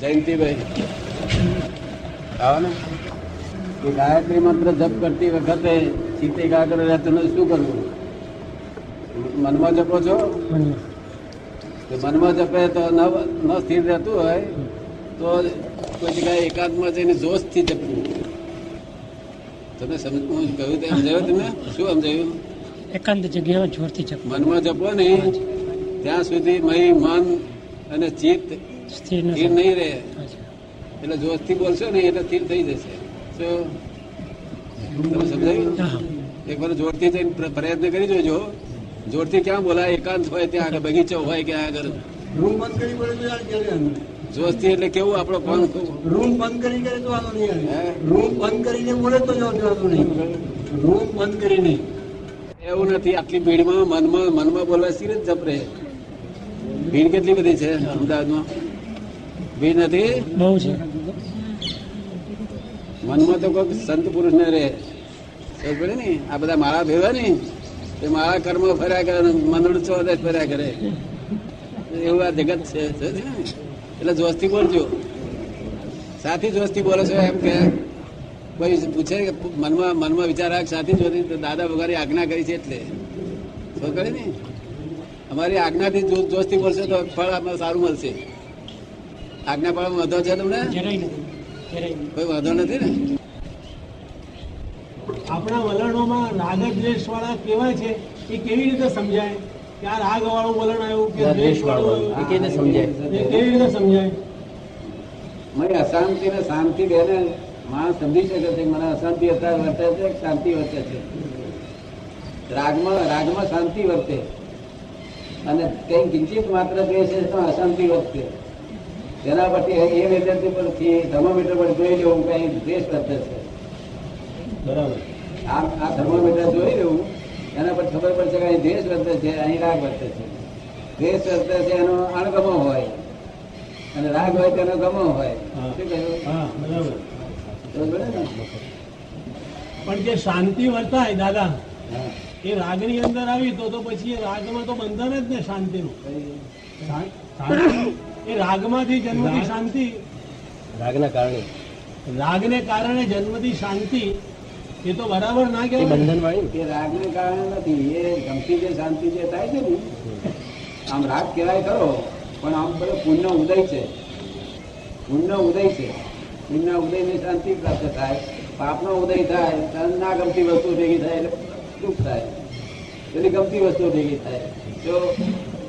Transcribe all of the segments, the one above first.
જયંતિભાઈ. આવો ને. ગાયત્રી મંત્ર જપ કરતી વખતે ચિત્ત એકાગ્ર રહેતું શું કરવું? મનમાં જપો છો? મનમાં જપે તો ન ન સ્થિર રહેતું હોય તો કોઈ જગ્યાએ એકાંતમાં જઈને જોશથી જપવું. તમે સમજ હું કહ્યું તે સમજાયું તમે? શું સમજાયું? એકાંત જગ્યાએ જોરથી જપ. મનમાં જપો ને ત્યાં સુધી મહી મન અને ચિત્ત સ્થિર નહીં રહે. એટલે જોશથી બોલશો ને એટલે સ્થિર થઈ જશે. તમે સમજાયું એક વાર જોરથી જઈને પ્રયત્ન કરી જોજો. જોરથી ક્યાં બોલાય? એકાંત હોય ત્યાં આગળ બગીચો હોય કે આગળ. રૂમ બંધ કરી પડે જોશથી એટલે કેવું? આપણો કોણ રૂમ બંધ કરી કરે તો વાંધો નહીં રૂમ બંધ કરીને બોલે તો જવાતું નહીં. રૂમ બંધ કરીને. એવું નથી. આટલી ભીડમાં મનમાં મનમાં બોલવા સિરિયસ જપ જપરે ભીડ કેટલી બધી છે અમદાવાદમાં? ભીડ નથી? બહુ છે. મનમાં તો કોઈ સંત પુરુષ ને રે પડે ને? આ બધા માળા ભેવા ને? તે માળા કર્મ ફર્યા કરે મનડું ચોદશ ફર્યા કરે. એવું આ જગત છે. એટલે જોસ્તી બોલજો સાથી જોસ્તી બોલો છો એમ કે કોઈ પૂછે કે મનમાં મનમાં વિચાર રાખ સાથી જોતી તો દાદા વગારી આજ્ઞા કરી છે એટલે. ખબર પડે ને? અમારી આજ્ઞાથી જોસ્તી બોલશે તો ફળ આપણે સારું મળશે. આજ્ઞા પાડવા વાંધો છે તમને? નથી. કોઈ વાંધો નથી ને? આપણા વલણોમાં રાગ દ્વેષ વાળા કેવા છે એ કેવી રીતે સમજાય? કે આ રાગ વાળું વલણ આવ્યું કે દ્વેષ વાળું આવ્યું? એ કેવી રીતે સમજાય? મને અશાંતિ ને શાંતિ બે ને માણસ સમજી શકે છે મને અશાંતિ અત્યારે વર્તે છે શાંતિ વર્તે છે? રાગમાં રાગમાં શાંતિ વર્તે. અને કઈ કિંચિત માત્ર દ્વેષ છે તો અશાંતિ વર્તે. તેના પછી એ વેદનથી પરથી થર્મોમીટર પર જોઈ લેવું કઈ દેશ વર્તે છે. બરાબર. આ આ થર્મોમીટર જોઈ લેવું એના પર ખબર પડશે કે અહીં દેશ વર્તે છે અહીં રાગ વર્તે છે. દેશ વર્તે છે એનો અણગમો હોય. અને રાગ હોય તેનો ગમો હોય. શું કહ્યું? પણ જે શાંતિ વર્તાય દાદા. એ રાગની અંદર આવી તો તો પછી એ રાગમાં તો બંધન જ ને શાંતિનું. એ રાગમાંથી જન્મતી શાંતિ. રાગના કારણે. રાગને કારણે જન્મતી શાંતિ. એ તો બરાબર ના એ કહેવાય બંધન વાળી એ રાગને કારણે નથી. એ ગમતી જે શાંતિ જે થાય છે ને આમ રાગ કહેવાય ખરો પણ આમ બધો પુણ્ય ઉદય છે. પુણ્ય ઉદય છે. પુણ્ય ઉદયની શાંતિ પ્રાપ્ત થાય. પાપનો ઉદય થાય ના ગમતી વસ્તુ ભેગી થાય એટલે દુઃખ થાય. એટલે ગમતી વસ્તુ ભેગી થાય. જો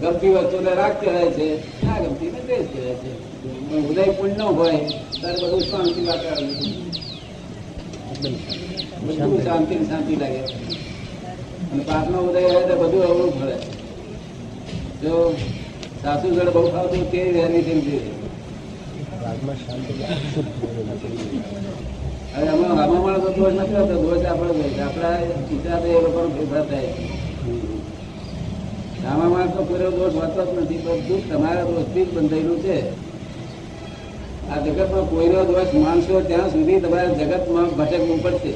ગમતી વસ્તુને રાગ કહેવાય છે ના ગમતી ને દ્વેષ કહેવાય છે. ઉદય પુણ્ય હોય ત્યારે બધું શાંતિ વાતાવરણ બધું શાંતિ. ને શાંતિ લાગે. અને પાપનો ઉદય હોય તો બધું અવળું ફરે જો સાસુ ઘર બહુ ખાવતું તે વહેલી શાંતિ શુદ્ધ હવે અમે આમાં માણસો દોષ નથી હોતો દોષ આપણે આપણા હિસાબે એ લોકોનો ફેરફાર થાય. આમાં માણસો પૂરો દોષ હોતો જ નથી બધું તમારા દોષથી જ બંધાયેલું છે? આ જગતમાં કોઈનો દોષ માનશો ત્યાં સુધી તમારે જગતમાં ભટકવું પડશે.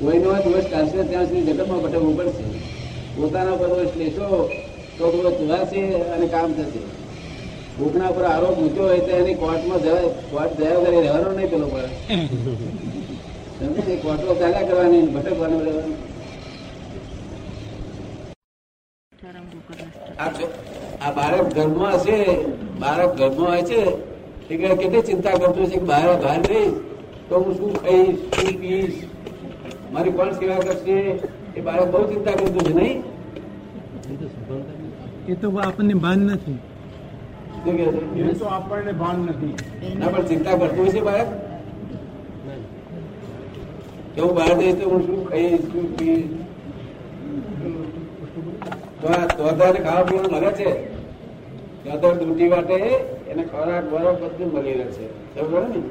કોઈનો દોષ કાઢશે ત્યાં સુધી જગતમાં ભટકવું પડશે. પોતાના પર દોષ લેશો તો થોડો ચુરાશે અને કામ થશે. કોકના પર આરોપ મૂક્યો હોય તો એની કોર્ટમાં જવાય કોર્ટ જયા વગર રહેવાનો નહીં પેલો? એ કોર્ટો ચાલ્યા કરવાની, ભટકવાનું રહેવાનું. આ જો- આ બાળક ઘરમાં હશે બાળક ઘરમાં હોય છે એટલે કેટલી ચિંતા કરતો છે કે બહાર બહાર રહીશ તો હું શું ખાઈશ શું પીશ મારી કોણ સેવા કરશે? એ બાળક બહુ ચિંતા કરતું છે નહીં? એ તો આપણને ભાન નથી. શું કહે છે? એ તો આપણને ભાન નથી. ના પણ ચિંતા કરતું છે બાળક? કે હું બહાર જઈશ તો હું શું ખાઈશ શું પીશ તો આ તોતાને ખાવા પીવાનું મળે છે? તો ડૂટી વાટે એને ખોરાક બરાબર બધું મળી રહે છે. સમજો ને?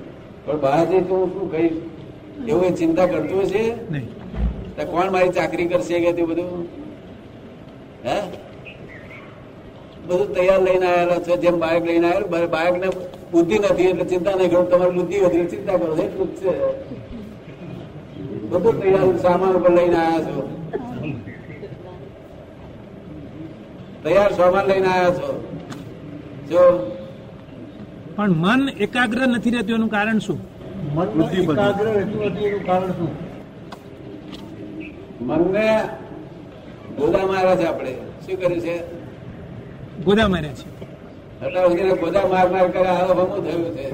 પણ બહાર તો હું શું કહીશ? એવું એ ચિંતા કરતું છે? નહીં. તો કોણ મારી ચાકરી કરશે કે તે બધું? હે? બધું તૈયાર લઈને આવેલો છે જેમ બાઇક લઈને આવેલું બાઇક ને બુદ્ધિ નથી એટલે ચિંતા નહીં કરું તમારી બુદ્ધિ વધી ચિંતા કરો એટલું જ છે. બધું તૈયાર સામાન ઉપર લઈને આવ્યા છો. તૈયાર સામાન લઈને આવ્યા છો. જો પણ મન એકાગ્ર નથી રહેતું એનું કારણ શું? મન એકાગ્ર રહેતું નથી એનું કારણ શું? મનને ગોદા મારે છે આપણે. શું કર્યું છે? ગોદા માર્યા છે. અત્યાર સુધી ગોદા માર માર કરે આ ભમું થયું છે.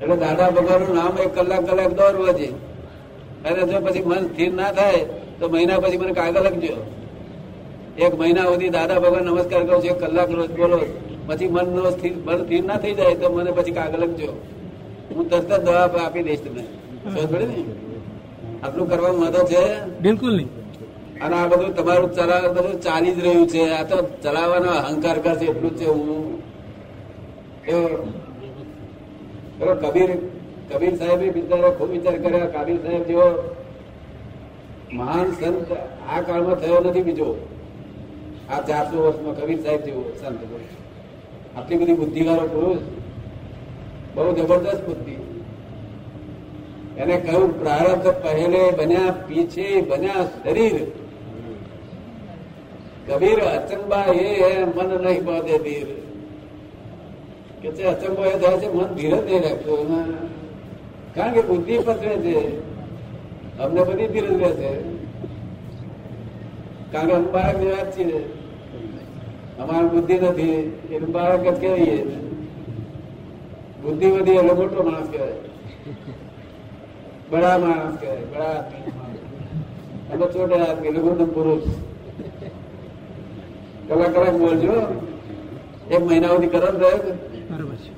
એટલે દાદા ભગવાનનું નામ એક કલાક કલાક દોરવો છે. અને જો પછી મન સ્થિર ના થાય તો મહિના પછી મને કાગળ લખજો એક મહિના સુધી દાદા ભગવાન નમસ્કાર કરું છું એક કલાક રોજ બોલો પછી મન નો સ્થિર મન સ્થિર ના થઈ જાય તો મને પછી કાગળ લખજો હું તરત જ દવા આપી દઈશ તમને. સમજ ને? આટલું કરવાનું મદદ છે. બિલકુલ નહીં. અને આ બધું તમારું ચલાવ બધું ચાલી જ રહ્યું છે. આ તો ચલાવવાનો અહંકાર કરશે એટલું જ છે હું. પેલો કબીર કબીર સાહેબે બિચારા ખૂબ વિચાર કર્યા. કબીર સાહેબ જેવો મહાન સંત આ કાળમાં થયો નથી બીજો. આ ચારસો વર્ષમાં કબીર સાહેબ જેવો સંત. આટલી બધી બુદ્ધિવાળો પુરુષ, બહુ જબરદસ્ત બુદ્ધિ. એને કહ્યું, પ્રારબ્ધ પહેલે બન્યા, પીછે બન્યા શરીર. કબીર, અચંબા એ મન નહીં બાંધે ધીર કે છે, અચંબો એ થાય છે, મન ધીર જ નહીં રાખતું કારણ કે બુદ્ધિ પથરે છે. અમને બધી ધીરજ રહે છે. કારણ કે અમે બાળક જેવા જ અમારી બુદ્ધિ નથી એ બાળક જ કહેવાય બુદ્ધિ વધી એટલે મોટો માણસ કહેવાય. બડા માણસ કહેવાય બડા અમે છોટે આદમી લઘુત્તમ પુરુષ. કલાક કલાક બોલજો. એક મહિના સુધી કરો રહ્યો બરોબર છે.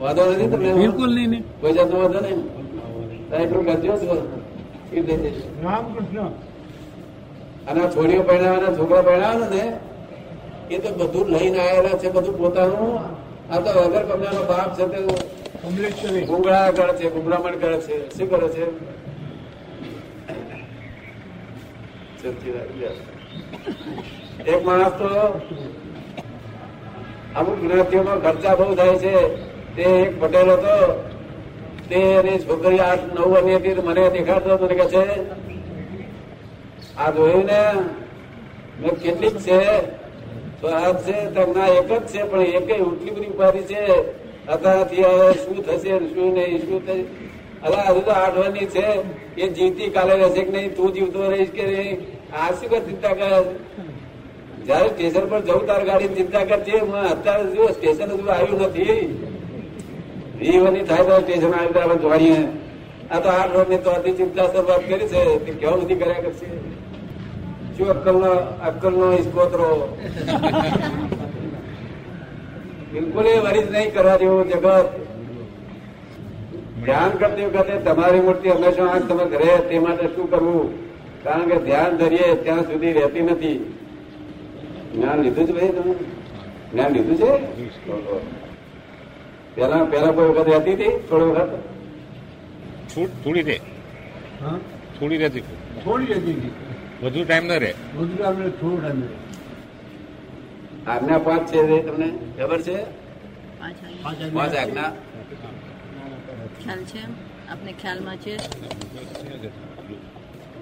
વાંધો નથી તમને? બિલકુલ નહીં ને કોઈ જાતનો વાંધો નહીં? એટલું કરજો રામકૃષ્ણ. અને છોડીઓ પહેરાવાના છોકરા પહેરાવાના ને એ તો બધું લઈને આવેલા છે બધું પોતાનું. આ તો અગર કમલાનો બાપ છે તે ગુંગળા કરે છે ગુંગળામણ કરે છે. શું કરે છે? એક માણસ તો અમુક જ્ઞાતિઓમાં ખર્ચા બહુ થાય છે. તે એક પટેલ હતો. તે એની છોકરી આઠ નવ વર્ષની હતી મને દેખાડતો મને કહે છે આ જોયું ને મેં કેટલીક છે તો આ છે ના એક જ છે, પણ એક એટલી બધી ઉપાધિ છે. અત્યારથી હવે શું થશે શું નહીં, શું થશે અલા હજુ તો આઠવાની છે. એ જીવતી કાલે રહેશે કે નહીં? તું જીવતો રહીશ કે નહીં? આ શું કર ચિંતા કર? જયારે સ્ટેશન પર જવું તાર ગાડી ચિંતા કરજે હું અત્યારે જો સ્ટેશન હજુ આવ્યું નથી. વી થાય તો સ્ટેશન આવ્યું તો આપણે જોડીએ આ તો આઠ વર્ષની તો ચિંતા શરૂઆત કરી છે. તે કેવું નથી કર્યા કરશે? શું અક્કલનો અક્કલનો ઇસ્કોતરો બિલકુલ એ વરિજ નહીં કરવા જેવું જગત ધ્યાન કરતી વખતે તમારી મૂર્તિ હંમેશા આંખ તમે રહે તે માટે શું કરવું કારણ કે ધ્યાન ધરીએ ત્યાં સુધી રહેતી નથી જ્ઞાન લીધું છે ભાઈ તમે જ્ઞાન લીધું છે પેલા પેલા કોઈ વખત રહેતી હતી થોડી વખત છૂટ થોડી રહે હા થોડી રહેતી થોડી રહેતી હતી વધુ ટાઈમ ન રહે. બધું આપણે થોડો ટાઈમ રહે. આજ્ઞા પાંચ છે તમને ખબર છે? પાંચ આજ્ઞા. ખ્યાલ છે? આપને ખ્યાલમાં છે?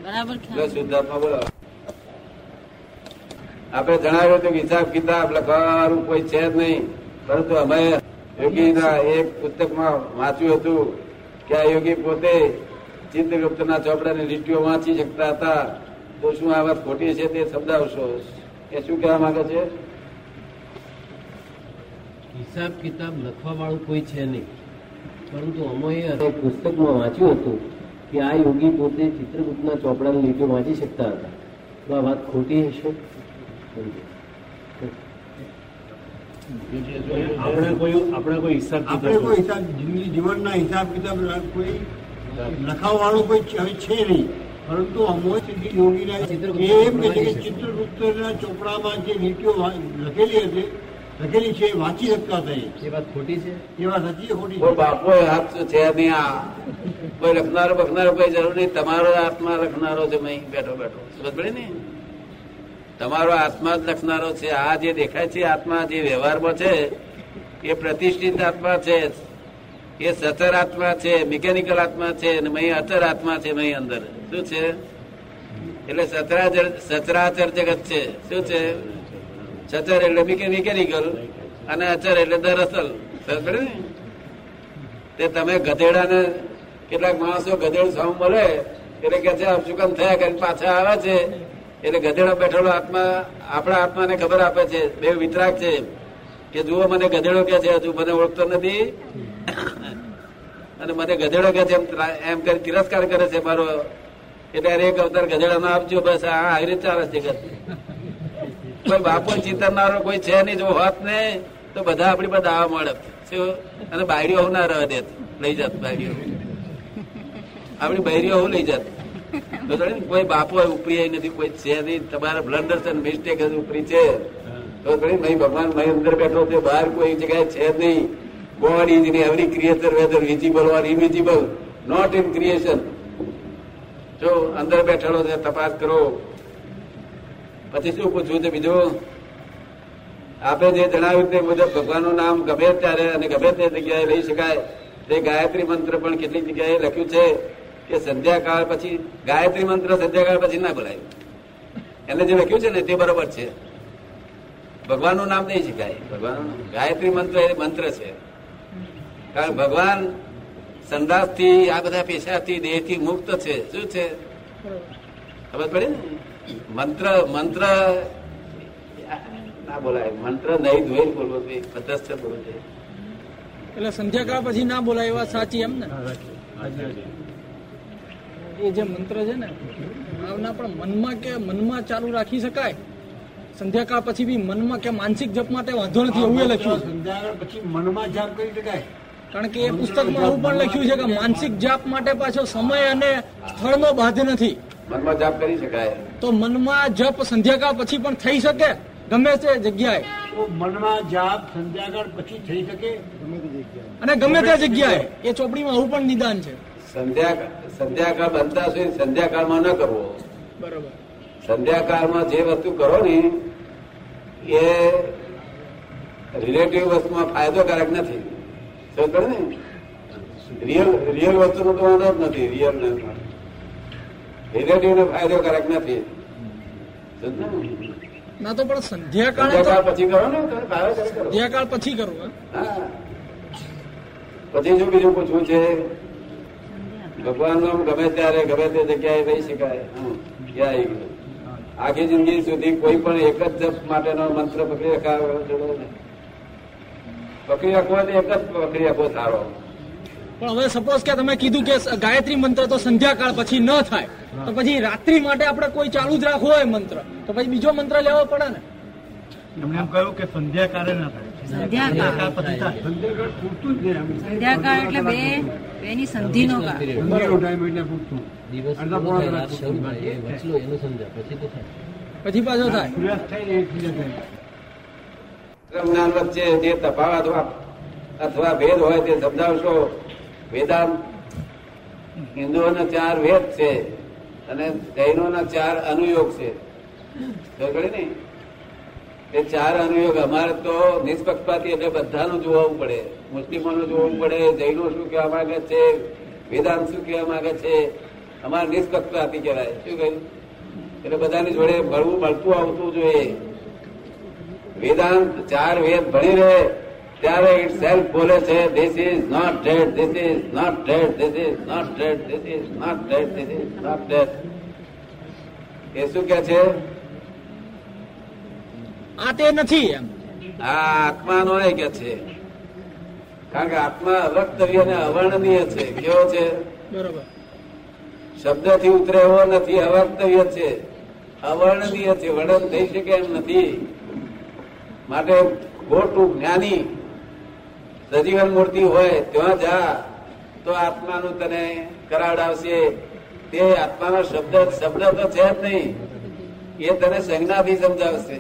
બરાબર ખ્યાલ? શુદ્ધાત્મા બોલો. આપણે જણાવ્યું હતું કે હિસાબ કિતાબ લખવાનું કોઈ છે જ નહીં. પરંતુ અમે યોગીના એક પુસ્તકમાં વાંચ્યું હતું કે આ યોગી પોતે ચિત્રગુપ્તના ચોપડાની લીટીઓ વાંચી શકતા હતા. તો શું આ વાત ખોટી છે તે સમજાવશો? એ શું કહેવા માંગે છે? હિસાબ કિતાબ લખવા વાળું કોઈ છે નહીં. પરંતુ અમોએ પુસ્તકમાં વાંચ્યું હતું કે આ યોગી પોતે ચિત્રગુપ્તના ચોપડાની લીટીઓ વાંચી શકતા હતા. તો આ વાત ખોટી હશે? આપણે કોઈ આપણે કોઈ હિસાબ આપણે કોઈ હિસાબ જીવનના હિસાબ કિતાબ કોઈ લખાવવાળું કોઈ છે નહીં. પરંતુ અમોય સિદ્ધિ યોગીના એમ કે છે કે ચિત્રગુપ્તના ચોપડામાં જે નીતિઓ લખેલી હતી લખેલી છે એ વાંચી શકતા હતા એ. વાત ખોટી છે? એ વાત સાચી છે ખોટી છે. બાપો હાથ છે નહીં આ. કોઈ લખનારો બખનારો કોઈ જરૂર નહીં. તમારો આત્મા લખનારો છે મેં બેઠો બેઠો. સમજ પડે ને? તમારો આત્મા જ લખનારો છે. આ જે દેખાય છે આત્મા જે વ્યવહારમાં છે એ પ્રતિષ્ઠિત આત્મા છે. એ સચર આત્મા છે મિકેનિકલ આત્મા છે, અને મહી અચર આત્મા છે મહી અંદર. શું છે? એટલે સચરાચર સચરાચર જગત છે. શું છે? સચર એટલે મિકેનિકલ અને અચર એટલે દરઅસલ. તે તમે ગધેડાને કેટલાક માણસો ગધેડ સામ મળે, એટલે કે છે અપશુકમ થયા કરીને પાછા આવે છે? એટલે ગધેડો બેઠેલો આત્મા, આપણા આત્માને ખબર આપે છે. બે વિતરાક છે કે જુઓ મને ગધેડો કે છે, હજુ મને ઓળખતો નથી. અને મને ગધેડો કે છે, એમ કરી તિરસ્કાર કરે છે મારો. એટલે એક અવતાર ગધેડામાં આપજો, બસ આ આવી રીતે ચાલે જગત કોઈ બાપુ ચિંતનારો કોઈ છે નહીં, જો હોત ને, તો બધા આપણી પાસે આવા મળે. અને બાયડીઓ હું ના રહે દે. લઈ જાત બાયડીઓ. આપણી બાયરીઓ હું લઈ જાત. કોઈ બાપુ ઉપરી નથી, કોઈ છે નહીં. તમારા બ્લન્ડર છે મિસ્ટેક ઉપરી છે. તો નહીં ભગવાન મારી અંદર બેઠો છે, બહાર કોઈ જગ્યાએ છે નહીં. God is in every creature whether visible or invisible not in creation જો અંદર બેઠેલો છે, તપાસ કરો. પછી શું પૂછવું છે બીજું? આપે જે જણાવ્યું તે મુજબ ભગવાનનું નામ ગમે ત્યારે અને ગમે તે જગ્યાએ લઈ શકાય. તે ગાયત્રી મંત્ર પણ કેટલીક જગ્યાએ લખ્યું છે કે સંધ્યાકાળ પછી, ગાયત્રી મંત્ર સંધ્યાકાળ પછી ના બોલાય. એને જે લખ્યું છે ને તે બરોબર છે. ભગવાનનું નામ નહીં શકાય ભગવાનનું ગાયત્રી મંત્ર એ મંત્ર છે. કારણ ભગવાન સંદાસથી આ બધા પેશાથી દેહથી મુક્ત છે. શું છે? ખબર પડી ને? મંત્ર મંત્ર ના બોલાય. મંત્ર નહીં ધોઈ બોલવો જોઈએ. પદ્ધત બોલવો જોઈએ. એટલે સંધ્યાકાળ પછી ના બોલાય એવા સાચી એમ ને? એ જે મંત્ર છે ને ભાવના પણ મનમાં કે મનમાં ચાલુ રાખી શકાય. સંધ્યાકાળ પછી બી મનમાં કે માનસિક જપ માટે વાંધો નથી એવું લખ્યું સંધ્યાકાળ પછી મનમાં જાપ કરી શકાય. કારણ કે એ પુસ્તકમાં એવું પણ લખ્યું છે કે માનસિક જાપ માટે પાછો સમય અને સ્થળનો બાધ નથી. મનમાં જાપ કરી શકાય. તો મનમાં જપ સંધ્યાકાળ પછી પણ થઈ શકે? ગમે તે જગ્યાએ. તો મનમાં જાપ સંધ્યાકાળ પછી થઈ શકે? અને ગમે તે જગ્યાએ. એ ચોપડીમાં આવું પણ નિદાન છે. સંધ્યા સંધ્યાકાળ બનતા સુધી સંધ્યાકાળમાં ન કરવો. બરોબર. સંધ્યાકાળમાં જે વસ્તુ કરો ને એ રિલેટિવ વસ્તુમાં ફાયદોકારક નથી. રિયલ રિયલ વસ્તુનો તો વાંધો જ નથી રિયલ રિલેટિવ ને ફાયદોકારક નથી. ના તો પણ સંધ્યાકાળ પછી કરો ને કરો. સંધ્યાકાળ પછી? હા. પછી શું બીજું પૂછવું છે? ભગવાન નામ ગમે ત્યારે ગમે તે જગ્યાએ રહી શકાય. ક્યાં આવી ગયું? આખી જિંદગી સુધી કોઈ પણ એક જ જપ માટેનો મંત્ર પકડી રખાવો રાખવો તો એક જ પકડી રાખવો સારો. પણ હવે સપોઝ કે તમે કીધું કે ગાયત્રી મંત્ર તો સંધ્યાકાળ પછી ન થાય તો પછી રાત્રિ માટે આપણે કોઈ ચાલુ જ રાખવો હોય મંત્ર તો પછી બીજો મંત્ર લેવો પડે ને? એમણે એમ કહ્યું કે સંધ્યાકાળે ના થાય. સંધ્યાકાળ. પછી પૂરતું જ સંધ્યાકાળ એટલે બે બેની સંધિનો કાળ. સંધ્યાનો ટાઈમ એટલે પૂરતું. દિવસ અડધા પોણા રાત કલાક શરૂ થાય. એ વચલો એનું સમજાય પછી થાય. પછી સૂર્યાસ્ત જ્ઞાન વચ્ચે જે તફાવત અથવા ભેદ હોય તે સમજાવશો. વેદાંત, હિન્દુઓના ચાર વેદ છે અને જૈનોના ચાર અનુયોગ છે. એ ચાર અનુયોગ અમારે તો નિષ્પક્ષપાતી એટલે બધાનું જોવું પડે. મુસ્લિમોનું જોવું પડે, જૈનો શું કહેવા માંગે છે, વેદાંત શું કહેવા માંગે છે? અમારે નિષ્પક્ષપાતી કહેવાય. શું કહ્યું? એટલે બધાની જોડે મળવું મળતું આવતું જોઈએ. વેદાંત ચાર વેદ ભણી રહે ત્યારે ઇટ સેલ્ફ બોલે છે this is not dead this is not dead this is not dead this is not dead this is not dead એ શું કે છે? આ તે નથી એમ. આ આત્માનો એ કે છે. કારણ કે આત્મા અવક્તવ્ય અને અવર્ણનીય છે. કેવો છે? બરોબર. શબ્દથી ઉતરે એવો નથી અવક્તવ્ય છે. અવર્ણનીય છે. વર્ણન થઈ શકે એમ નથી. માટે ખોટું જ્ઞાની સજીવન મૂર્તિ હોય, ત્યાં જા, તો આત્માનું તને કરાવડાવશે તે આત્માનો શબ્દ શબ્દ તો છે જ નહીં. એ તને સંજ્ઞાથી સમજાવશે.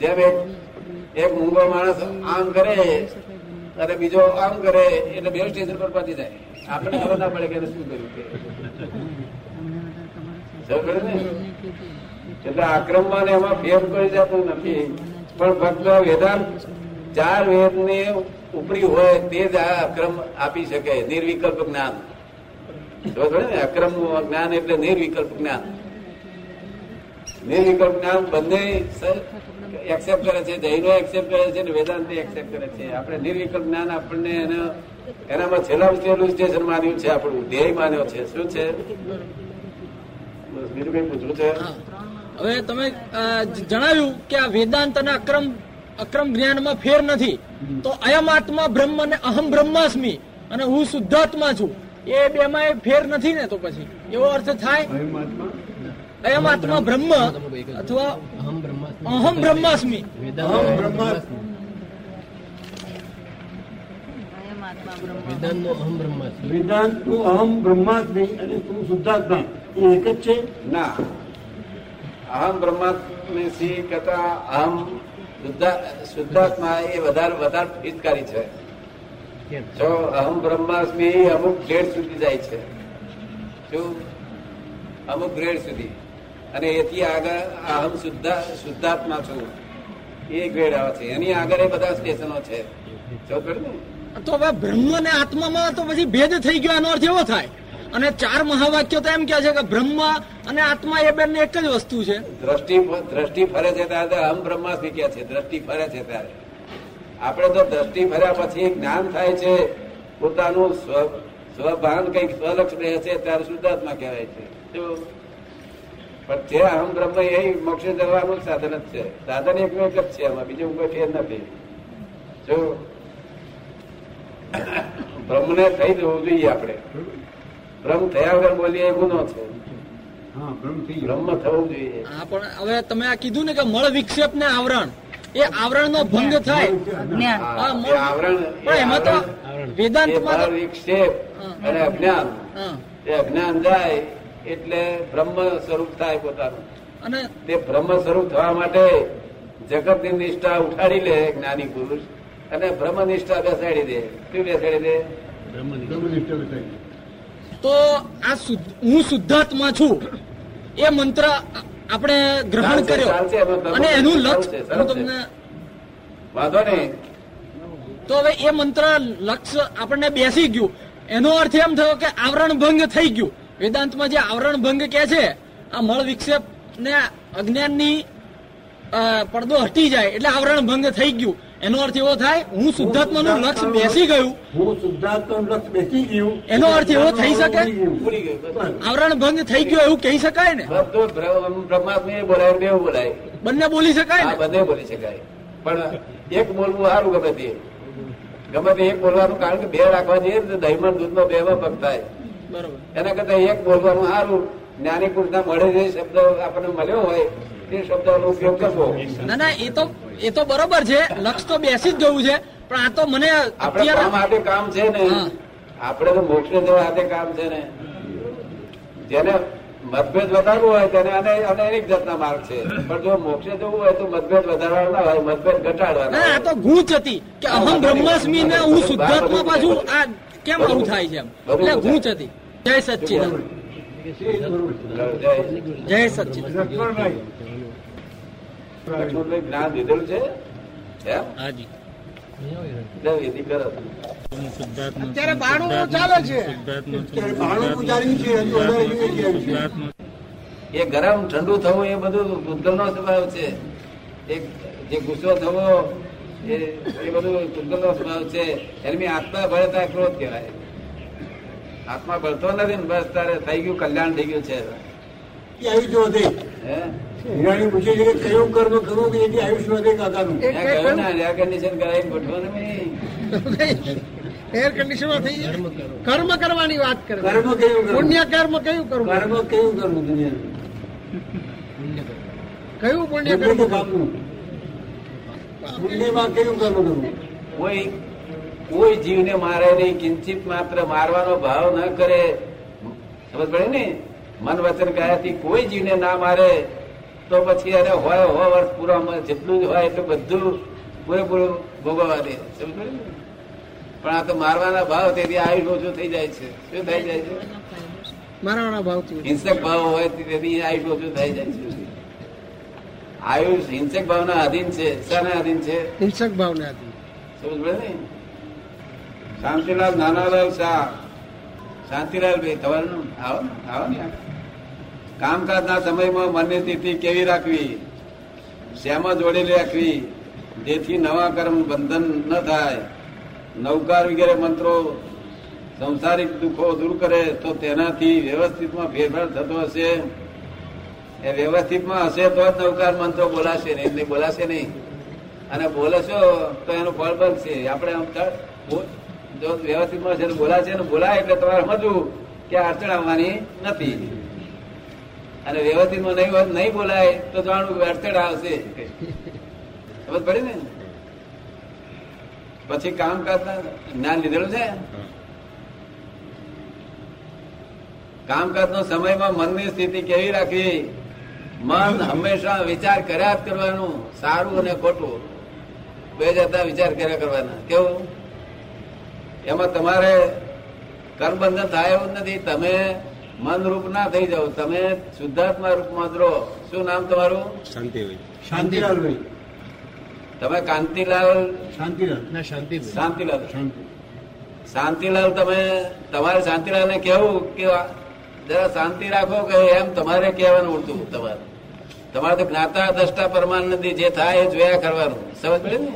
જેમ એક એક મૂંગો માણસ આમ કરે, અને બીજો આમ કરે, એટલે બે સ્ટેશન પર પહોંચી જાય. આપણે ખબર ના પડે કે શું કર્યું કે એટલે આક્રમમાં એમાં ફેર કરી જતો નથી. પણ ફક્ત વેદાંત ચાર વેદ ને ઉપરી હોય તે જ આ અક્રમ આપી શકે, નિર્વિકલ્પ જ્ઞાન. ને, અક્રમ જ્ઞાન એટલે નિર્વિકલ્પ જ્ઞાન. નિર્વિકલ્પ જ્ઞાન બંને એક્સેપ્ટ કરે છે, જૈનો એક્સેપ્ટ કરે છે અને વેદાંત એક્સેપ્ટ કરે છે. આપણે નિર્વિકલ્પ જ્ઞાન આપણને એના, એનામાં છેલ્લા છેલ્લું સ્ટેશન માન્યું છે આપણું. ધ્યેય માન્યો છે. શું છે? બસ બીજું કઈ પૂછવું છે? હવે તમે જણાવ્યું કે આ વેદાંત અને અક્રમ અક્રમ જ્ઞાનમાં ફેર નથી. તો અયમ આત્મા બ્રહ્મ અને અહમ બ્રહ્માસ્મી અને હું શુદ્ધાત્મા છું. એ બેમાં ફેર નથી ને તો પછી? એવો અર્થ થાય? અયમ આત્મા? બ્રહ્મ અથવા અહમ બ્રહ્માસ્મી. અહમ બ્રહ્માસ્મી. વેદાંત અહમ બ્રહ્માસ્મી અયમ આત્મા અહમ બ્રહ્માસ્મિ. વેદાંતનું અહમ બ્રહ્માસ્મિ અને તું શુદ્ધાત્મા. એ એક જ છે? ના. અહમ બ્રહ્માસ્મી સિંહ કરતા અહમ શુદ્ધાત્મા એ વધારે વધારે હિતકારી છે જો અહમ બ્રહ્માસ્મિ અમુક ગ્રેડ સુધી જાય છે. શું અમુક ગ્રેડ સુધી. અને એથી આગળ અહમ શુદ્ધા શુદ્ધાત્મા છું. એ ગ્રેડ આવે છે. એની આગળ એ બધા સ્ટેશનો છે. તો હવે બ્રહ્મ ને આત્મામાં તો પછી ભેદ થઈ ગયો એનો અર્થ એવો થાય. અને ચાર મહાવાક્યો તો એમ કે છે કે બ્રહ્મ અને આત્મા એ બંને એક જ વસ્તુ છે. દ્રષ્ટિ દ્રષ્ટિ ફરે છે ત્યારે અહમ બ્રહ્માસ્મિ કે છે, દ્રષ્ટિ ફરે છે ત્યારે. આપણે તો દ્રષ્ટિ ફર્યા પછી જ્ઞાન થાય છે, પોતાનું સ્વ, સ્વભાન કંઈક રહે છે ત્યારે શુદ્ધાત્મા કહેવાય છે? પણ જે અહમ બ્રહ્મ એ મોક્ષ જવાનું સાધન જ છે. સાધન એક એક જ છે એમાં, બીજું કોઈ ફેર નથી. જો બ્રહ્મને થઈ જવું જોઈએ આપણે. બ્રહ્મ થયા વગર બોલીએ એ ગુનો છે બ્રહ્મ બ્રહ્મ થવું જોઈએ. હા પણ હવે તમે આ કીધું ને કે મળ વિક્ષેપ ને આવરણ એ આવરણ નો ભંગ થાય. આવરણ પણ એમાં તો એ વેદાંતમાં તો ભાવ વિક્ષેપ અને અજ્ઞાન. એ અજ્ઞાન જાય એટલે બ્રહ્મ સ્વરૂપ થાય પોતાનું. અને તે બ્રહ્મ સ્વરૂપ થવા માટે જગતની નિષ્ઠા ઉઠાડી લે જ્ઞાની પુરુષ અને બ્રહ્મ નિષ્ઠા બેસાડી દે. શું બેસાડી દે? બ્રહ્મનિષ્ઠ. બતાવી. તો આ હું શુદ્ધાત્મા છું. એ મંત્ર આપણે ગ્રહણ કર્યો. અને એનું લક્ષ હું તમને વાંધો નહીં. તો હવે એ મંત્ર લક્ષ આપણને બેસી ગયું. એનો અર્થ એમ થયો કે આવરણ ભંગ થઈ ગયું. વેદાંતમાં જે આવરણ ભંગ કે છે આ મળ વિક્ષેપ ને અજ્ઞાનની પડદો હટી જાય એટલે આવરણ ભંગ થઈ ગયું. એનો અર્થ એવો થાય હું શુદ્ધાત્માનું લક્ષ બેસી ગયું. હું શુદ્ધાત્માનું લક્ષ બેસી ગયું. એનો અર્થ એવો થઈ શકે? ભૂલી ગયું. આવરણ ભંગ થઈ ગયો એવું કહી શકાય ને? બ્રહ્માત્મા બોલાય બે બોલાય. બંને બોલી શકાય ને? બધે બોલી શકાય. પણ એક બોલવું સારું ગમે તે. ગમે તે એક બોલવાનું કારણ કે બે રાખવા જઈએ દૂધ નો બે માં પગ થાય. બરોબર. એના કરતા એક બોલવાનું સારું જ્ઞાની પુરુષના મળે જે શબ્દ આપણને મળ્યો હોય તે શબ્દનો ઉપયોગ કરવો. ના ના એ તો એ તો બરોબર છે લક્ષ તો બેસી જ ગયું છે પણ આ તો મને આપણે કામ અત્યારે હાથે કામ છે ને. આપણે તો મોક્ષ જવા હાથે કામ છે ને. જેને મતભેદ વધારવો હોય તેને અને અને અનેક જાતના માર્ગ છે. પણ જો મોક્ષે જવું હોય તો મતભેદ વધારવાનો ના હોય મતભેદ ઘટાડવાના આ તો ગૂંચ હતી કે અહમ બ્રહ્માસ્મી ને હું શુદ્ધાત્મા પાછું આ કેમ આવું થાય છે એટલે ગૂંચ હતી. જય સચ્ચિદાન જય જય લક્ષ્મણભાઈ જ્ઞાન લીધેલું છે? એમ? હાજી અત્યારે બાણું ચાલે છે. એ ગરમ ઠંડુ થવું એ બધું ભૂતગલનો સ્વભાવ છે. એક જે ગુસ્સો થવો એ બધું બધું ભૂતગલનો સ્વભાવ છે. એની આત્મા ભળતા ક્રોધ કહેવાય. આત્મા ભળતો નથી ને બસ તારે થઈ ગયું કલ્યાણ થઈ ગયું છે. આવી જો હે? હિરાણી પૂછે છે કે કયું કર્મ કરવું કે જેથી આયુષ્ય વધે કાકાનું? ને એર કન્ડિશન કરાવી ગોઠવાનું એર કન્ડિશન થઈ જાય. કર્મ કરવાની વાત કરે. કર્મ કયું પુણ્ય કર્મ કયું કરવું? કર્મ કયું કરવું દુનિયા કયું પુણ્ય પુણ્ય કર્મ કરવું પુણ્યમાં કયું કર્મ કરવું? કોઈ કોઈ જીવને મારે નહીં કિંચિત માત્ર મારવાનો ભાવ ન કરે. સમજ પડે ને? મન વચન કયાથી કોઈ જીવને ના મારે તો પછી અરે હોય હો વર્ષ પૂરા જેટલું જ હોય એટલું બધું પૂરેપૂરું ભોગવવા દે. સમજ પણ આ તો મારવાના ભાવ તેથી આયુષ ઓછું થઈ જાય છે. શું થઈ જાય છે? મારવાના ભાવ હિંસક ભાવ હોય તેથી આયુષ ઓછું થઈ જાય છે. આયુષ હિંસક ભાવના આધીન છે. શાના આધીન છે? હિંસક ભાવના હતી સમજ પડે ને? શાંતિલાલ નાનાલાલ શાહ. શાંતિલાલ ભાઈ તમારું આવો ને આવો ને. કામકાજના સમયમાં મનની સ્થિતિ કેવી રાખવી? શેમાં જોડેલી રાખવી? જેથી નવા કર્મ બંધન ન થાય. નવકાર વગેરે મંત્રો સંસારિક દુઃખો દૂર કરે તો તેનાથી વ્યવસ્થિતમાં ફેરફાર થતો હશે? એ વ્યવસ્થિતમાં હશે તો જ નવકાર મંત્રો બોલાશે નહીં નહીં બોલાશે નહીં. અને બોલશો તો એનું ફળ બનશે. આપણે આમ જો વ્યવસ્થિતમાં છે બોલાશે ને બોલાય એટલે તમારે સમજવું કે અડચણ આવવાની નથી. અને વ્યવસ્થિત નહીં બોલાય, તો જાણવું અડચણ આવશે. ખબર પડી ને? પછી કામ કરતા જ્ઞાન લીધેલું છે? કામકાજનો સમયમાં મનની સ્થિતિ કેવી રાખવી? મન હંમેશા વિચાર કર્યા જ કરવાનું, સારું અને ખોટું. બે જતા વિચાર કર્યા કરવાના. કેવું? એમાં તમારે કર્મબંધન થાય એવું નથી. તમે મન રૂપ ના થઈ જાઓ. તમે શુદ્ધાત્મા રૂપમાં જ રહો. શું નામ તમારું? શાંતિભાઈ. શાંતિલાલભાઈ તમે કાંતિલાલ? શાંતિલાલ. ના શાંતિ શાંતિલાલ. શાંતિ. શાંતિલાલ તમે તમારે શાંતિલાલ ને કેવું કે જરા શાંતિ રાખો કે એમ તમારે કહેવાનું ઉડતું તમારે. તમારે તો જ્ઞાતા દ્રષ્ટા નથી જે થાય એ જોયા કરવાનું. સમજ પડે ને?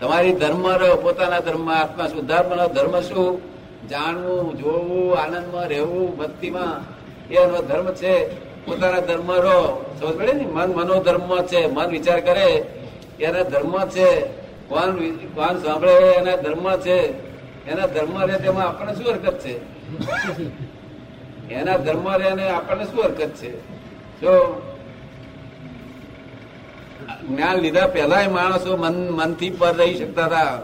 તમારી ધર્મ રહો. પોતાના ધર્મ આત્મા શુદ્ધાત્માનો ધર્મ શું? જાણવું, જોવું, આનંદમાં રહેવું, ભક્તિમાં. એ એનો ધર્મ છે. પોતાના ધર્મ રહો. સમજ પડે ને? મન મનોધર્મ છે. મન વિચાર કરે. એના ધર્મ છે. કોણ કોણ સાંભળે, એના ધર્મ છે. એના ધર્મ રહે તેમાં આપણને શું હરકત છે? એના ધર્મ રહે ને આપણને શું હરકત છે? જો, જ્ઞાન લીધા પહેલા માણસો મન, મનથી પર રહી શકતા હતા.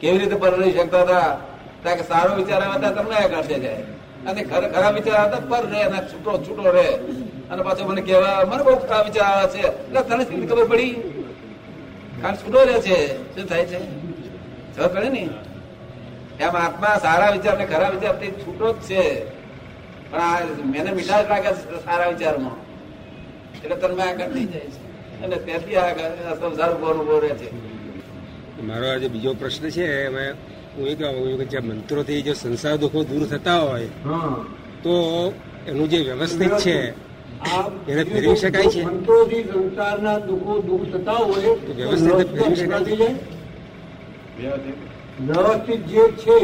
કેવી રીતે પર રહી શકતા હતા? કે સારો વિચાર આવે ત્યાં તમને કાઢે જાય અને ખરા ખરાબ વિચાર આવે પર રહે અને છૂટો છૂટો રહે અને પાછો મને કહેવા મને બહુ ખરાબ વિચાર આવે છે. એટલે તને શી ખબર પડી? કારણ છૂટો રહે છે. શું થાય છે? ખબર પડે ને? એમ આત્મા સારા વિચાર ને ખરાબ વિચાર છૂટો જ છે. પણ આ મેને મીઠાશ લાગે છે સારા વિચારમાં. એટલે તન્મય આગળ થઈ જાય છે. અને ત્યાંથી આ સંસાર ઊભો ઊભો રહે છે. મારો આજે બીજો પ્રશ્ન છે. એમાં હું એ કહેવા માંગુ છું કે જે મંત્રોથી જો સંસાર દુઃખો દૂર થતા હોય હા. તો એનું જે વ્યવસ્થિત છે એને ફેરવી શકાય છે? મંત્રોથી સંસારના દુઃખો દૂર થતા હોય તો વ્યવસ્થિત ફેરવી શકાય છે? વ્યવસ્થિત જે છે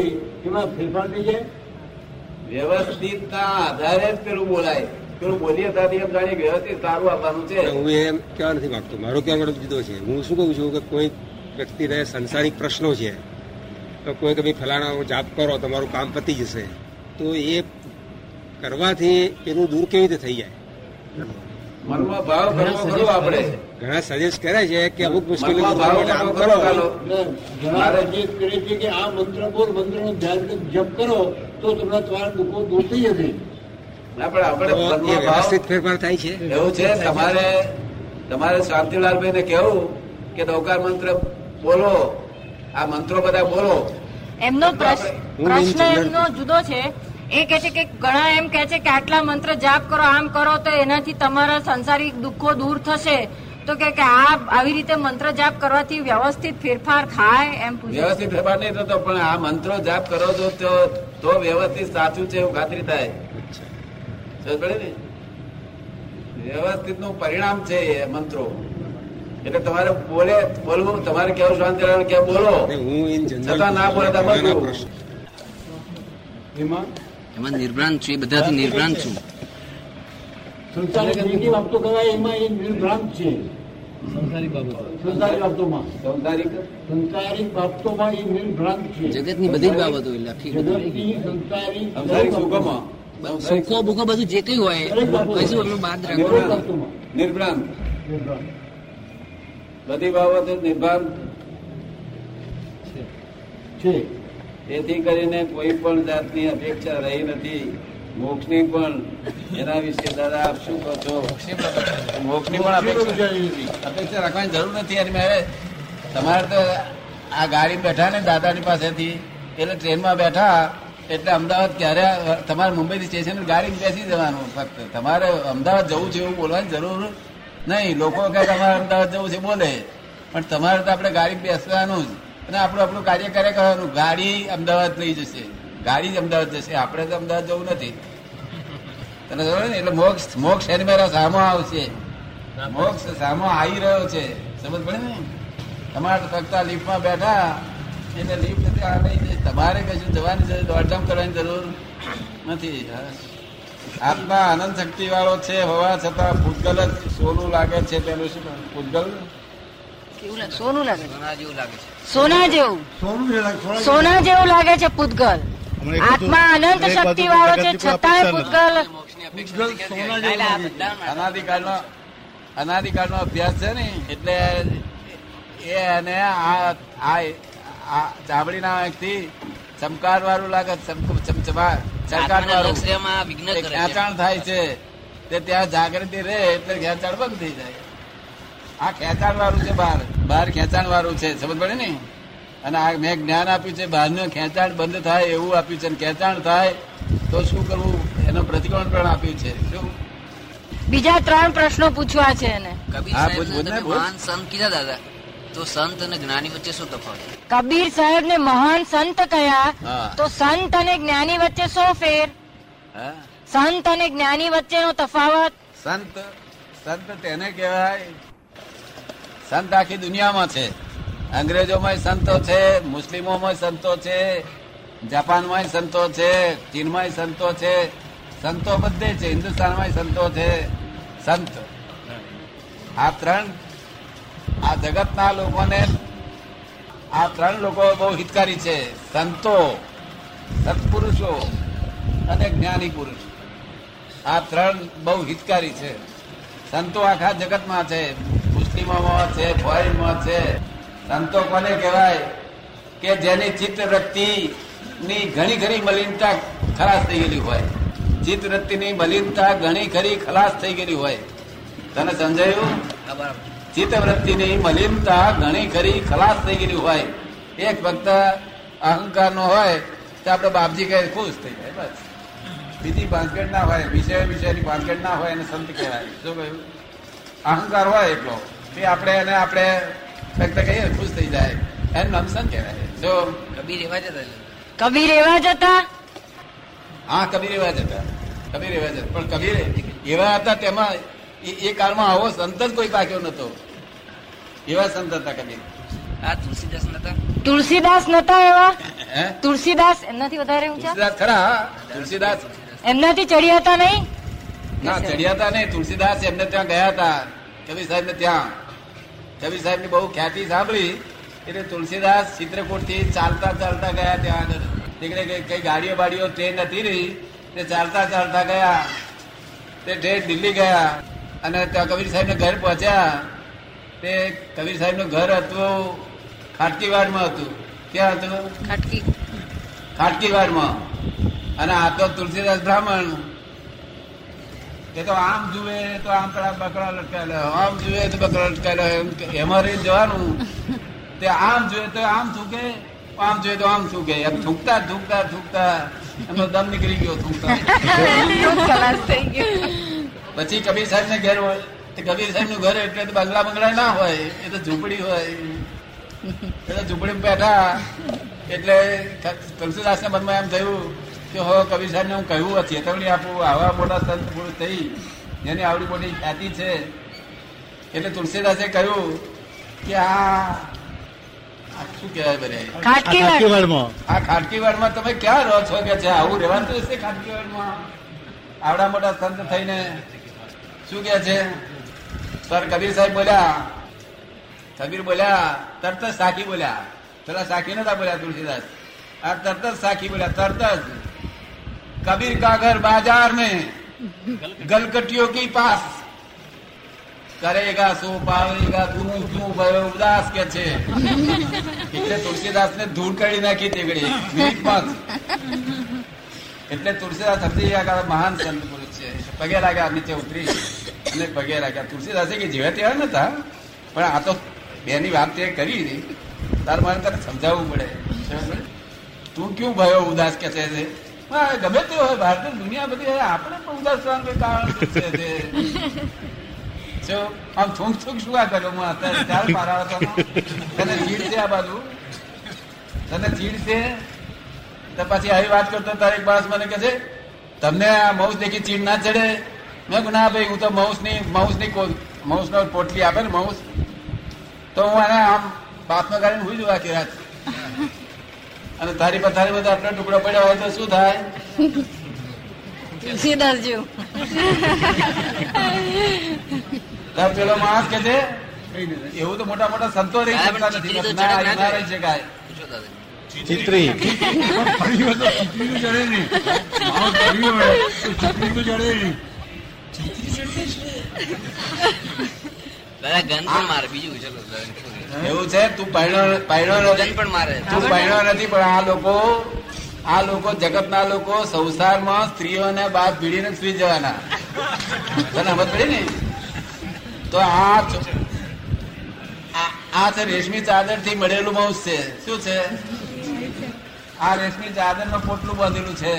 એમાં ફેરફાર થઈ જાય? વ્યવસ્થિત આધારે જ પેલું બોલાય. પેલું બોલીએ ત્યાંથી એમ જાણીએ વ્યવસ્થિત સારું આપવાનું છે. હું એમ કહેવા નથી માંગતો. મારો કહેવા માટે જુદો છે. હું શું કહું છું કે કોઈ વ્યક્તિને સંસારિક પ્રશ્નો છે તો કોઈ કે ભાઈ ફલાણા જાપ કરો તમારું કામ પતી જશે. તો એ કરવાથી એનું દૂર કેવી રીતે થઈ જાય? મનમાં ભાવ કરવો ખરો આપણે. ઘણા સજેસ્ટ કરે છે કે અમુક મુશ્કેલી આમ કરો. ઘણા સજેસ્ટ કરે છે કે આ મંત્ર બોલ મંત્રનો ધ્યાન જપ કરો તો તમને તમારા દુઃખો દૂર થઈ જશે. ના વ્યવસ્થિત ફેરફાર થાય છે. એવું છે તમારે તમારે શાંતિલાલભાઈ ને કેવું કે નૌકાર મંત્ર બોલો. આ મંત્રો બધા બોલો. એમનો પ્રશ્ન પ્રશ્ન એમનો જુદો છે. એ કે છે કે ઘણા એમ કે છે કે આટલા મંત્ર જાપ કરો આમ કરો તો એનાથી તમારા સંસારિક દુઃખો દૂર થશે. તો કે કે આ આવી રીતે મંત્ર જાપ કરવાથી વ્યવસ્થિત ફેરફાર થાય એમ વ્યવસ્થિત ફેરફાર નહીં થતો પણ આ મંત્રો જાપ કરો છો તો તો વ્યવસ્થિત સાચું છે એવું ખાતરી થાય. ને વ્યવસ્થિતનું? પરિણામ છે એ મંત્રો. એટલે તમારે બોલે બોલવું તમારે કેવું શાંતિ કે બોલો? હું છતાં ના બોલે એમાં? એમાં નિર્ભ્રાંત છું એ બધાથી નિર્ભ્રાંત છું. સંસારી બાબતો કહેવાય એમાં એ નિર્ભ્રાંત છે. બાબતોમાં. બાબતોમાં એ નિર્ભ્રાંત છે. જગતની બધી જ બાબતો એટલે. જગતની સંસારિક સંસારિક સુખો બુખો બધું જે કઈ હોય કઈશું એમનું બાદ નિર્ભ્રાંત. નિર્ભ્રાંત. બધી બાબતો નિર્ભાન છે. તેથી કરીને કોઈ પણ જાતની અપેક્ષા રહી નથી. મોક્ષની પણ એના વિશે દાદા આપ શું કહો છો? મોક્ષની પણ અપેક્ષા. અપેક્ષા. રાખવાની જરૂર નથી. અને મારે તમારે તો આ ગાડી બેઠા ને દાદાની પાસેથી એટલે ટ્રેનમાં બેઠા એટલે અમદાવાદ ક્યારે તમારે મુંબઈથી સ્ટેશન ગાડી બેસી જવાનું ફક્ત. તમારે અમદાવાદ જવું છે એવું બોલવાની જરૂર નહીં, લોકો કે તમારે અમદાવાદ જવું છે, બોલે. પણ તમારે તો આપણે ગાડી બેસવાનું જ. અને આપણું આપણું કાર્ય કરે કરવાનું? ગાડી અમદાવાદ લઈ જશે. ગાડી જ અમદાવાદ જશે. આપણે તો અમદાવાદ જવું નથી. તને ખબર ને? એટલે મોક્ષ મોક્ષ એની મારા સામો આવશે. મોક્ષ સામો આવી રહ્યો છે. સમજ પડે ને? તમારે ફક્ત લિફ્ટમાં બેઠા. એટલે લિફ્ટ ત્યાં લઈ તમારે કશું જવાની જરૂર, દોડધામ કરવાની જરૂર નથી. આત્મા આનંદ શક્તિ વાળો છે હોવા છતાં ભૂતગલ જ સોનું લાગે છે તેનું શું ભૂતગલ? કેવું લાગે? સોનું લાગે છે? સોના જેવું લાગે છે. સોના જેવું. લાગે, સોના સોના જેવું લાગે છે પૂતગલ આત્મા અનંત શક્તિ વાળો છે છતાંય પૂતગલ અનાદિકાળનો અનાદિકાળનો અભ્યાસ છે ને એટલે એ અને આ ચામડીના થી ચમકાર વાળું લાગે ચમક- ખેંચાણ થાય છે. તે ત્યાં જાગૃતિ રહે એટલે ખેંચાણ બંધ થઈ જાય. આ ખેંચાણ વાળું છે બહાર. બહાર ખેંચાણ વાળું છે. સમજ પડે ને? અને આ મેં જ્ઞાન આપ્યું છે બહારનું ખેંચાણ બંધ થાય એવું આપ્યું છે. ખેંચાણ થાય તો શું કરવું? એનું પ્રતિકોણ પણ આપ્યું છે. શું? બીજા ત્રણ પ્રશ્નો પૂછવા છે એને. કબીર હા, પૂછ, પૂછ ને, મહાન સંત કીધા દાદા. તો સંત અને જ્ઞાની વચ્ચે શું તફાવત? કબીર સાહેબ ને મહાન સંત કયા? તો સંત અને જ્ઞાની વચ્ચે શું ફેર? સંત અને જ્ઞાની વચ્ચેનો તફાવત? સંત સંત તેને કહેવાય સંત આખી દુનિયામાં છે. અંગ્રેજોમાં સંતો છે મુસ્લિમોમાં સંતો છે જાપાનમાં સંતો છે ચીનમાં સંતો છે. સંતો બધે છે હિન્દુસ્તાનમાં સંતો છે. સંત. આ ત્રણ આ જગતના લોકોને આ ત્રણ લોકો બહુ હિતકારી છે. સંતો, સત્પુરુષો અને જ્ઞાની પુરુષ. આ ત્રણ બહુ હિતકારી છે. સંતો આખા જગતમાં છે. મુસ્લિમોમાં છે, ફોરેનમાં છે. સંતો કોને કહેવાય? કે જેની ચિત્ત વૃત્તિ ની ઘણી ખરી મલિનતા ખલાસ થઈ ગયેલી હોય. ચિત્તવૃત્તિની મલિનતા ઘણી ખરી ખલાસ થઈ ગયેલી હોય. તને સમજાયું? હા, બરાબર. ચિત્ત વૃત્તિની મલિનતા ઘણી ખરી ખલાસ થઈ ગયેલી હોય. એક ફક્ત અહંકાર નો હોય તો આપણે બાપજી કહે ખુશ થઈ જાય બસ. બીજી બાંધગઢ ના હોય વિષય વિષયની બાંધગઢ ના હોય એને સંત કહેવાય. શું કહ્યું? અહંકાર હોય એટલો એ આપણે એને આપણે ફક્ત કહીએ ખુશ થઈ જાય. એને નામ સંત કહેવાય. જો કબીર એવા જતા હતા કબીર એવા જતા? હા કબીર એવા જતા. હતા કબીર એવા જતા. હતા પણ કબીર એવા હતા તેમાં એ- એ કાળમાં આવો સંત જ કોઈ પાક્યો નતો. એવા સંત હતા કદી. આ તુલસીદાસ નતા? તુલસીદાસ નતા એવા? તુલસીદાસ એમનાથી વધારે ઊંચા? તુલસીદાસ ખરા તુલસીદાસ. એમનાથી ચડ્યા હતા નહીં? ના ચડ્યા હતા નહીં. તુલસીદાસ એમને ત્યાં ગયા હતા. કવિ સાહેબ ને ત્યાં. કવિ સાહેબની બહુ ખ્યાતિ સાંભળી. એટલે તુલસીદાસ ચિત્રકૂટથી ચાલતા ચાલતા ગયા ત્યાં આગળ. નીકળે કઈ કઈ ગાડીઓ બાડીઓ ટ્રેન નથી રહી તે ચાલતા ચાલતા ગયા. તે ટ્રેન દિલ્હી ગયા. અને ત્યાં કબીર સાહેબ ઘર પહોંચ્યા. તે કબીર સાહેબનું ઘર હતું ખાટકીવાડમાં હતું. ક્યાં હતું? ખાટકી. ખાટકીવાડમાં. અને આ તો તુલસીદાસ બ્રાહ્મણ. એ તો આમ જુએ તો આમ પેલા બકરા લટકાયેલો આમ જુએ તો બકરા લટકાયેલો એમ કે- રહી જવાનું. તે આમ જુએ તો આમ થૂકે. આમ જોઈએ તો આમ થૂકે. એમ થૂકતા થૂકતા થૂકતા. એમનો દમ નીકળી ગયો થૂકતા. થઈ ગયું. પછી કબીર સાહેબ ને ઘેર હોય તે કબીર સાહેબનું ઘર એટલે તો બંગલા બંગલા ના હોય એ તો ઝૂંપડી હોય. એ તો ઝૂંપડી બેઠા. એટલે તુલસીદાસ ના મનમાં એમ થયું કે હો કબીર સાહેબ ને હું કહ્યું ચેતવણી આપું આવા મોટા સંત પૂરું થઈ જેની આવડી મોટી ખ્યાતિ છે. એટલે તુલસીદાસે કહ્યું કે આ શું કહેવાય બરે ખાટકીવાડમાં. આ ખાટકીવાડમાં તમે ક્યાં રહો છો? કે છે આવું રહેવાનું હશે ખાટકીવાડમાં. આવડા મોટા સંત થઈને. શું કે છે? સર, કબીર સાહેબ બોલ્યા. કબીર બોલ્યા, તરત જ સાખી બોલ્યા. પેલા સાખી નતા બોલ્યા, તુલસીદાસ. આ તરત જ સાખી બોલ્યા, તરત જ. કબીર કા બાજાર મેં? ગલકટીઓ કી પાસ. કરેગા સો પાવેગા તું તું ભયો, ઉદાસ કે છે? એટલે તુલસીદાસ ને ધૂળ કાઢી નાખી તેગડી મિનિટમાં એટલે તુલસીદાસ હતી મહાન સંત પગે લાગ્યા નીચે ઉતરી અને પગે લાગ્યા તુલસીદાસે કે જેવા તેવા નતા. પણ આ તો બેની વાત તે કરી હતી તાર મારે તને સમજાવવું પડે. તું ક્યું ભયો ઉદાસ કે છે ગમે તે હોય. ભારતીય દુનિયા બધી આપણે પણ ઉદાસ થવાનું કારણ છે આમ થૂંક થૂંક શું આ કર્યો? હું અત્યારે ત્યારે મારા હતો તને ચીડ છે આ બાજુ? તને ચીડ છે? તો પછી આવી વાત કરતો તારે એક માણસ મને કે છે તમને આ માઉસ દેખી ચીડ ના ચડે? મેં કહું ના ભાઈ હું તો માઉસની માઉસની માઉસ નો પોટલી આપે ને માઉસ. તો હું આને આમ બાથમાં કાઢીને હુઈ જવા કે રાત. અને તારી પથારી બધા આટલો ટુકડો પડ્યો હોય તો શું થાય? તુલસીદાસજી તાર પેલો માણસ કે છે એવું તો મોટા મોટા સંતો રહી શકતા નથી. રહી શકાય. ચિત્રી. ચીતરી. તો નહીં માણસ ફરી વળે તો ચડે નહીં દાદા ગન પણ મારે. બીજું ચલો એવું છે? તું પાયણો પાયણો ગન પણ મારે. તું પાયણો નથી પણ આ લોકો આ લોકો જગતના લોકો સંસારમાં સ્ત્રીઓને બાદ ભીડીને સુઈ જવાના. તને સમજ પડી ને? તો આ આ- આ છે રેશમી ચાદરથી મળેલું માઉસ છે. શું છે? આ રેશમી ચાદરનું પોટલું બાંધેલું છે.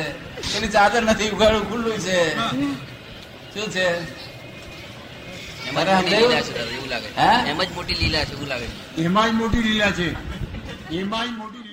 પેલી ચાદર નથી ઉગાડું ખુલ્લું છે. શું છે? એમાં જ મોટી લીલા છે એવું લાગે એમાં જ મોટી લીલા છે. એમાં જ મોટી